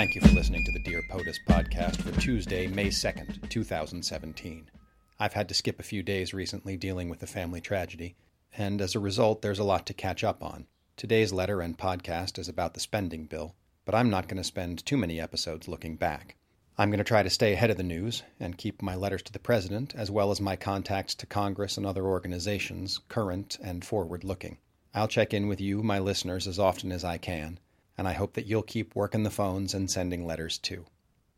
Thank you for listening to the Dear POTUS podcast for Tuesday, May 2nd, 2017. I've had to skip a few days recently dealing with a family tragedy, and as a result, there's a lot to catch up on. Today's letter and podcast is about the spending bill, but I'm not going to spend too many episodes looking back. I'm going to try to stay ahead of the news and keep my letters to the President, as well as my contacts to Congress and other organizations, current and forward looking. I'll check in with you, my listeners, as often as I can, and I hope that you'll keep working the phones and sending letters too.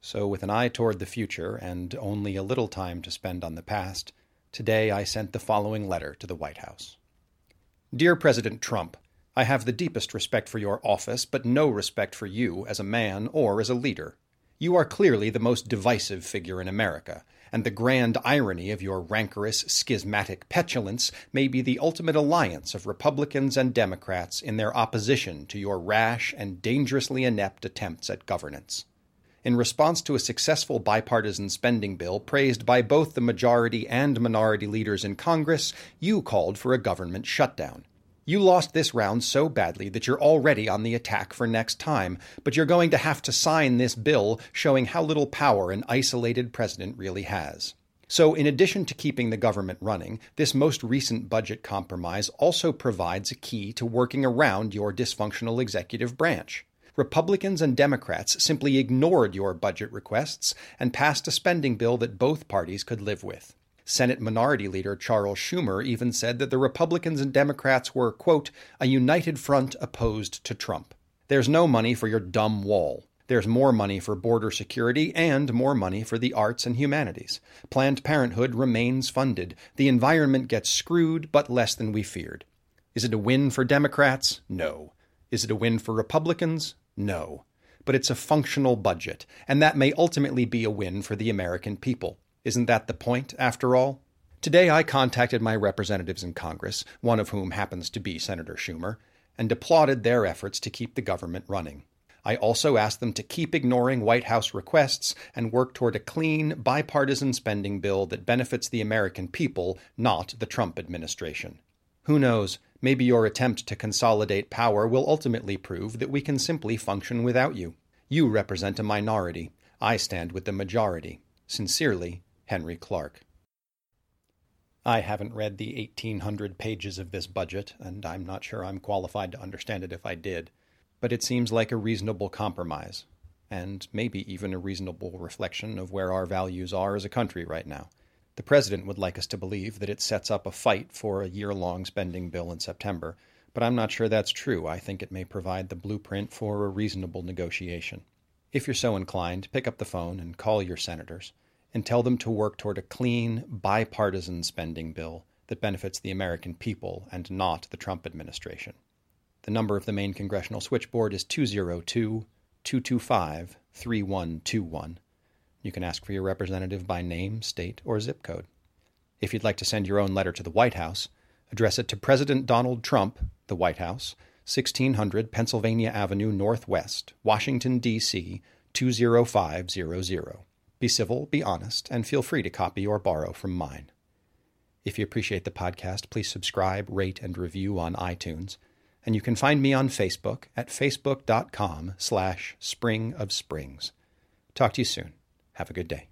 So, with an eye toward the future and only a little time to spend on the past, today I sent the following letter to the White House Dear President Trump, I have the deepest respect for your office, but no respect for you as a man or as a leader. You are clearly the most divisive figure in America, and the grand irony of your rancorous, schismatic petulance may be the ultimate alliance of Republicans and Democrats in their opposition to your rash and dangerously inept attempts at governance. In response to a successful bipartisan spending bill praised by both the majority and minority leaders in Congress, you called for a government shutdown. You lost this round so badly that you're already on the attack for next time, but you're going to have to sign this bill showing how little power an isolated president really has. So, in addition to keeping the government running, this most recent budget compromise also provides a key to working around your dysfunctional executive branch. Republicans and Democrats simply ignored your budget requests and passed a spending bill that both parties could live with. Senate Minority Leader Charles Schumer even said that the Republicans and Democrats were, quote, a united front opposed to Trump. There's no money for your dumb wall. There's more money for border security and more money for the arts and humanities. Planned Parenthood remains funded. The environment gets screwed, but less than we feared. Is it a win for Democrats? No. Is it a win for Republicans? No. But it's a functional budget, and that may ultimately be a win for the American people. Isn't that the point, after all? Today I contacted my representatives in Congress, one of whom happens to be Senator Schumer, and applauded their efforts to keep the government running. I also asked them to keep ignoring White House requests and work toward a clean, bipartisan spending bill that benefits the American people, not the Trump administration. Who knows, maybe your attempt to consolidate power will ultimately prove that we can simply function without you. You represent a minority. I stand with the majority. Sincerely, Henry Clark. I haven't read the 1800 pages of this budget, and I'm not sure I'm qualified to understand it if I did, but it seems like a reasonable compromise, and maybe even a reasonable reflection of where our values are as a country right now. The President would like us to believe that it sets up a fight for a year long spending bill in September, but I'm not sure that's true. I think it may provide the blueprint for a reasonable negotiation. If you're so inclined, pick up the phone and call your senators and tell them to work toward a clean, bipartisan spending bill that benefits the American people and not the Trump administration. The number of the main congressional switchboard is 202 225 3121. You can ask for your representative by name, state, or zip code. If you'd like to send your own letter to the White House, address it to President Donald Trump, the White House, 1600 Pennsylvania Avenue Northwest, Washington, D.C. 20500. Be civil, be honest, and feel free to copy or borrow from mine. If you appreciate the podcast, please subscribe, rate, and review on iTunes. And you can find me on Facebook at facebook.com slash spring of springs. Talk to you soon. Have a good day.